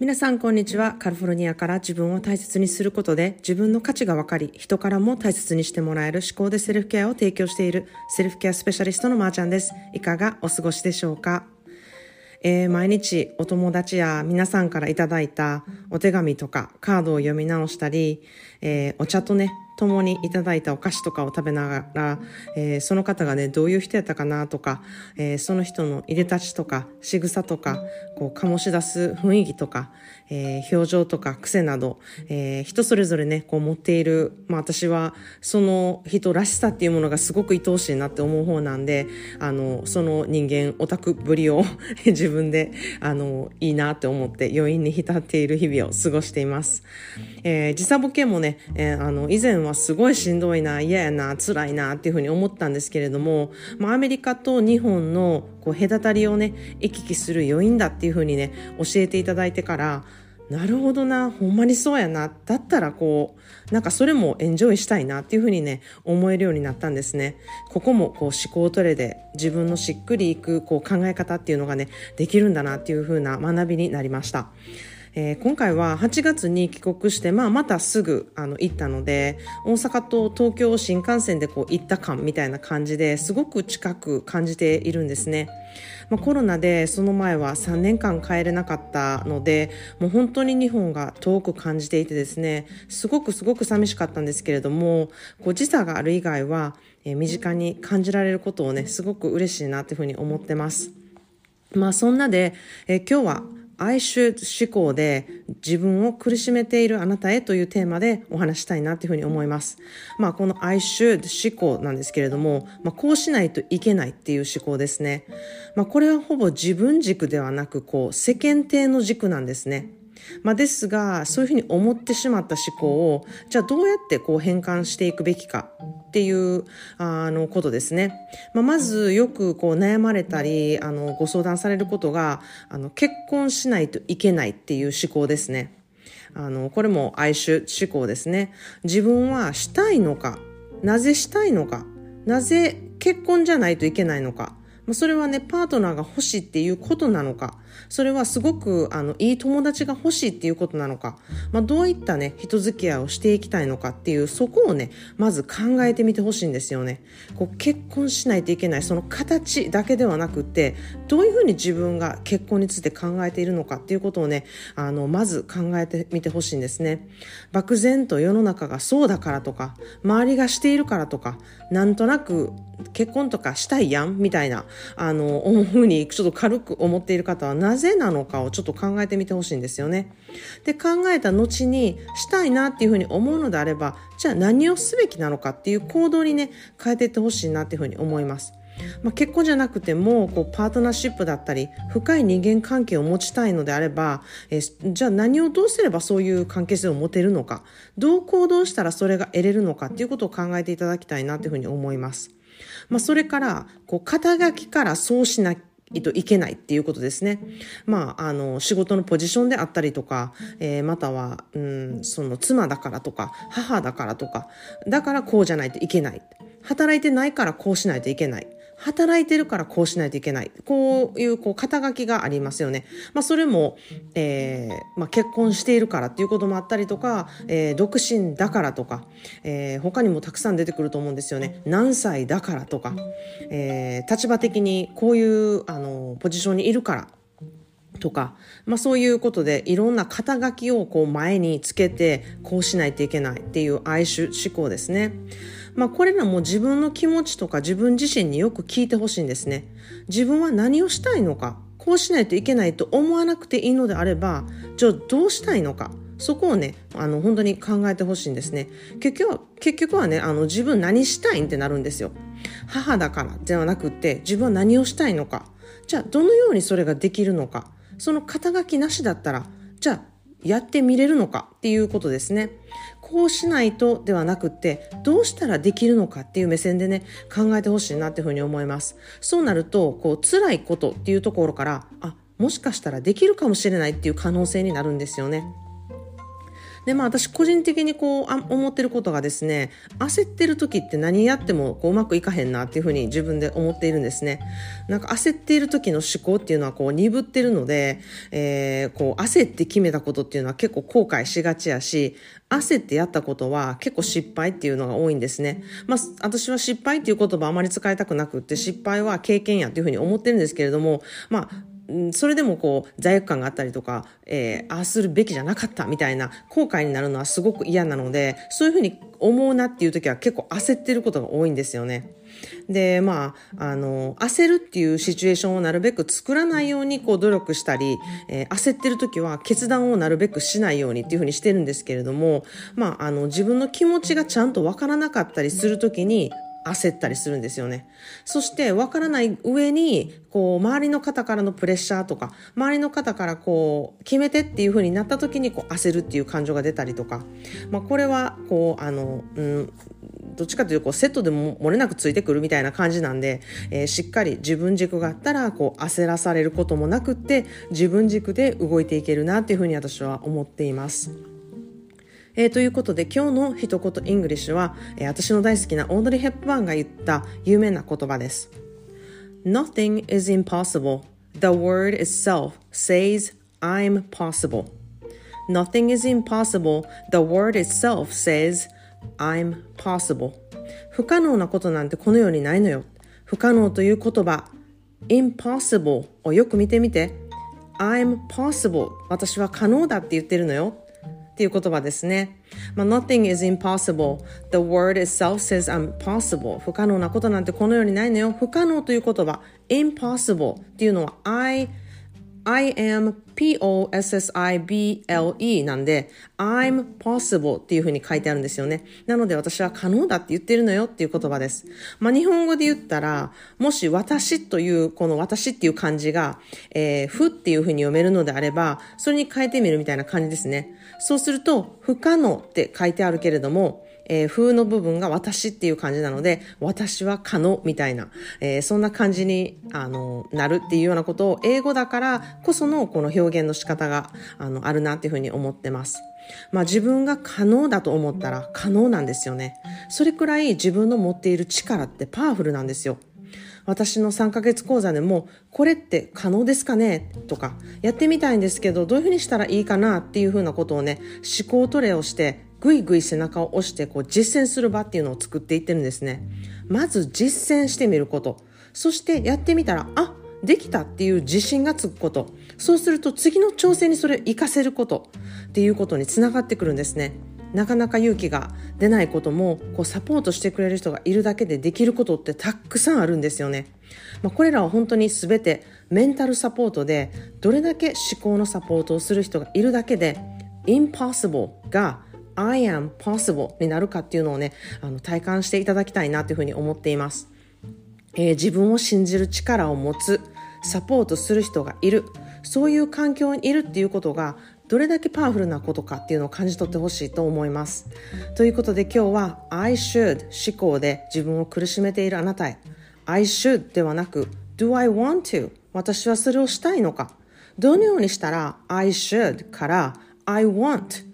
皆さんこんにちは。カリフォルニアから自分を大切にすることで自分の価値が分かり、人からも大切にしてもらえる思考でセルフケアを提供しているセルフケアスペシャリストのまーちゃんです。いかがお過ごしでしょうか？えー、毎日お友達や皆さんからいただいたお手紙とかカードを読み直したり、えー、お茶とね、共にいただいたお菓子とかを食べながら、えー、その方がね、どういう人やったかなとか、えー、その人の入れ立ちとか、仕草とか、こう、醸し出す雰囲気とか、えー、表情とか癖など、え、人それぞれね、こう持っている、まあ私は、その人らしさっていうものがすごく愛おしいなって思う方なんで、あの、その人間、オタクぶりを 自分で、あの、いいなって思って余韻に浸っている日々を過ごしています。え、時差ボケもね、え、あの、以前はすごいしんどいな、嫌やな、辛いなっていうふうに思ったんですけれども、まあアメリカと日本のこう隔たりをね、行き来する余韻だっていうふうにね、教えていただいてから、なるほどな、ほんまにそうやな。だったらこう、なんかそれもエンジョイしたいなっていうふうにね、思えるようになったんですね。ここもこう思考トレで自分のしっくりいくこう考え方っていうのがね、できるんだなっていうふうな学びになりました。えー、今回は8月に帰国して、まあ、またすぐあの行ったので大阪と東京新幹線でこう行った感みたいな感じですごく近く感じているんですね。まあ、コロナでその前は3年間帰れなかったのでもう本当に日本が遠く感じていてですねすごくすごく寂しかったんですけれどもこう時差がある以外は、えー、身近に感じられることをねすごく嬉しいなというふうに思ってます。まあそんなで、えー、今日は I should 思考で自分を苦しめているあなたへというテーマでお話したいなというふうに思います。まあこの I should 思考なんですけれども、まあこうしないといけないっていう思考ですね。まあこれはほぼ自分軸ではなくこう世間体の軸なんですね。まあ、ですが、そういうふうに思ってしまった思考を、じゃあどうやってこう変換していくべきかっていうあのことですね。まあ、まずよくこう悩まれたりあのご相談されることがあの結婚しないといけないっていう思考ですね。あのこれも哀愁思考ですね。自分はしたいのかなぜしたいのかなぜ結婚じゃないといけないのかまあ、それはね、パートナーが欲しいっていうことなのか、それはすごくあのいい友達が欲しいっていうことなのか、まあ、どういったね、人付き合いをしていきたいのかっていう、そこをね、まず考えてみてほしいんですよね。こう結婚しないといけない、その形だけではなくって、どういうふうに自分が結婚について考えているのかっていうことをね、あの、まず考えてみてほしいんですね。漠然と世の中がそうだからとか、周りがしているからとか、なんとなく結婚とかしたいやんみたいな、あの、思うふうにちょっと軽く思っている方はなぜなのかをちょっと考えてみてほしいんですよね。で、考えた後にしたいなっていうふうに思うのであれば、じゃあ何をすべきなのかっていう行動にね、変えていってほしいなっていうふうに思います。まあ、結婚じゃなくてもこうパートナーシップだったり深い人間関係を持ちたいのであれば、え、じゃあ何をどうすればそういう関係性を持てるのかどう行動したらそれが得れるのかっていうことを考えていただきたいなというふうに思います。まあ、それからこう肩書きからそうしないといけないっていうことですね。まあ、あの、仕事のポジションであったりとか、えー、または、うん、その妻だからとか、母だからとか、だからこうじゃないといけない。働いてないからこうしないといけない。働いてるからこうしないといけない。こういう、こう、肩書きがありますよね。まあ、それも、えー、まあ、結婚しているからっていうこともあったりとか、えー、独身だからとか、えー、他にもたくさん出てくると思うんですよね。何歳だからとか、えー、立場的にこういう、あの、ポジションにいるから、とか、まあそういうことでいろんな肩書きをこう前につけてこうしないといけないっていう愛種思考ですね。まあこれらも自分の気持ちとか自分自身によく聞いてほしいんですね。自分は何をしたいのか、こうしないといけないと思わなくていいのであれば、じゃあどうしたいのか。そこをね、あの、本当に考えてほしいんですね。結局は、結局はね、あの、自分何したいんってなるんですよ。母だからではなくって、自分は何をしたいのか。じゃあ、どのようにそれができるのか。その肩書きなしだったら、じゃあ、やってみれるのかっていうことですね。こうしないとではなくってどうしたらできるのかっていう目線でね考えてほしいなっていうふうに思います。そうなるとこう辛いことっていうところからあもしかしたらできるかもしれないっていう可能性になるんですよね。で、まあ私個人的にこうあ思ってることがですね、焦ってる時って何やってもこううまくいかへんなっていうふうに自分で思っているんですね。なんか焦っている時の思考っていうのはこう鈍ってるので、えー、こう焦って決めたことっていうのは結構後悔しがちやし、焦ってやったことは結構失敗っていうのが多いんですね。まあ私は失敗っていう言葉あまり使いたくなくって失敗は経験やっていうふうに思ってるんですけれども、まあそれでもこう罪悪感があったりとか、えー、ああするべきじゃなかったみたいな後悔になるのはすごく嫌なので、そういうふうに思うなっていう時は結構焦ってることが多いんですよね。で、まあ、あの、焦るっていうシチュエーションをなるべく作らないようにこう努力したり、えー、焦ってる時は決断をなるべくしないようにっていうふうにしてるんですけれども、まあ、あの、自分の気持ちがちゃんとわからなかったりする時に、焦ったりするんですよね。そして分からない上に、こう、周りの方からのプレッシャーとか、周りの方からこう、決めてっていう風になった時にこう焦るっていう感情が出たりとか、まあこれは、こう、あの、うん、どっちかというとこうセットでも漏れなくついてくるみたいな感じなんで、えー、しっかり自分軸があったらこう焦らされることもなくって自分軸で動いていけるなっていうふうに私は思っています。えー、ということで今日の一言 English は、えー、私の大好きなオードリー・ヘップバーンが言った有名な言葉です。Nothing is impossible. The word itself says I'm possible. Nothing is impossible. The word itself says I'm possible. 不可能なことなんてこの世にないのよ。不可能という言葉 impossible をよく見てみて I'm possible 私は可能だって言ってるのよっていう言葉ですね。まあ、nothing is impossible. The word itself says impossible. 不可能なことなんてこの世にないのよ。不可能という言葉 impossible っていうのは I I'm possible なんで I'm possible っていう風に書いてあるんですよね。なので私は可能だって言ってるのよっていう言葉です。まあ日本語で言ったら、もし私というこの私っていう漢字が、えー、ふっていう風に読めるのであれば、それに変えてみるみたいな感じですね。そうすると不可能って書いてあるけれども、えー、風の部分が私っていう感じなので、私は可能みたいな、えー、そんな感じに、あの、なるっていうようなことを英語だからこそのこの表現の仕方が、あの、あるなっていうふうに思ってます。まあ自分が可能だと思ったら可能なんですよね。それくらい自分の持っている力ってパワフルなんですよ。私の3ヶ月講座でも、これって可能ですかね？とか、やってみたいんですけど、どういうふうにしたらいいかなっていうふうなことをね、思考トレをして、ぐいぐい背中を押してこう実践する場っていうのを作っていってるんですね。まず実践してみること。そしてやってみたら、あ、できたっていう自信がつくこと。そうすると次の挑戦にそれを活かせることっていうことにつながってくるんですね。なかなか勇気が出ないこともこうサポートしてくれる人がいるだけでできることってたくさんあるんですよね。まあ、これらは本当に全てメンタルサポートでどれだけ思考のサポートをする人がいるだけで impossible が I am possible になるかっていうのをね、あの体感していただきたいなというふうに思っています。えー、自分を信じる力を持つ、サポートする人がいる、そういう環境にいるっていうことがどれだけパワフルなことかっていうのを感じ取ってほしいと思います。ということで今日は I should 思考で自分を苦しめているあなたへ I should ではなく Do I want to? 私はそれをしたいのかどのようにしたら I should から I want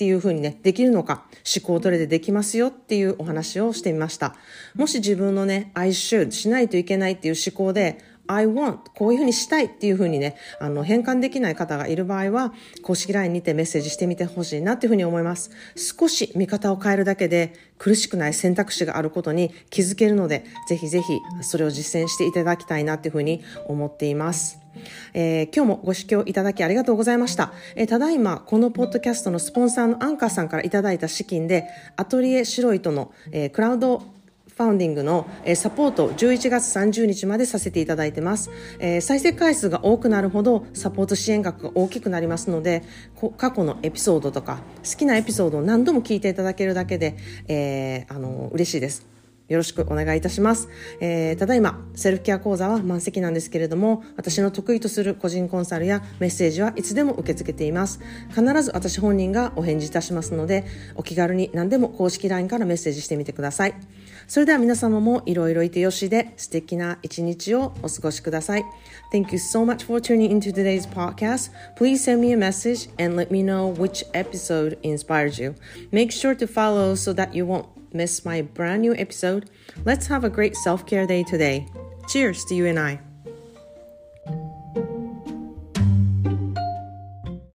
っていうふうにね、できるのか、思考トレでできますよっていうお話をしてみました。もし自分のね、I should しないといけないっていう思考で、I want こういうふうにしたいっていうふうにね、あの、変換できない方がいる場合は、公式 LINE にてメッセージしてみてほしいなっていうふうに思います。少し見方を変えるだけで、苦しくない選択肢があることに気づけるので、ぜひぜひそれを実践していただきたいなっていうふうに思っています。えー、今日もご視聴いただきありがとうございました。えー、ただいま、このポッドキャストのスポンサーのアンカーさんからいただいた資金で、アトリエシロイトの、えー、クラウドファウンディングの、サポートを11月30日までさせていただいてます、再生回数が多くなるほどサポート支援額が大きくなりますので過去のエピソードとか好きなエピソードを何度も聞いていただけるだけで、えー、あの嬉しいですよろしくお願いいたします。えー、ただいま、セルフケア講座は満席なんですけれども、私の得意とする個人コンサルやメッセージはいつでも受け付けています。必ず私本人がお返事いたしますので、お気軽に何でも公式 LINE からメッセージしてみてください。それでは皆様もいろいろいてよしで素敵な一日をお過ごしください。Thank you so much for tuning into today's podcast. Please send me a message and let me know which episode inspired you. Make sure to follow so that you won't miss my brand new episode. Let's have a great self care day today. Cheers to you and I.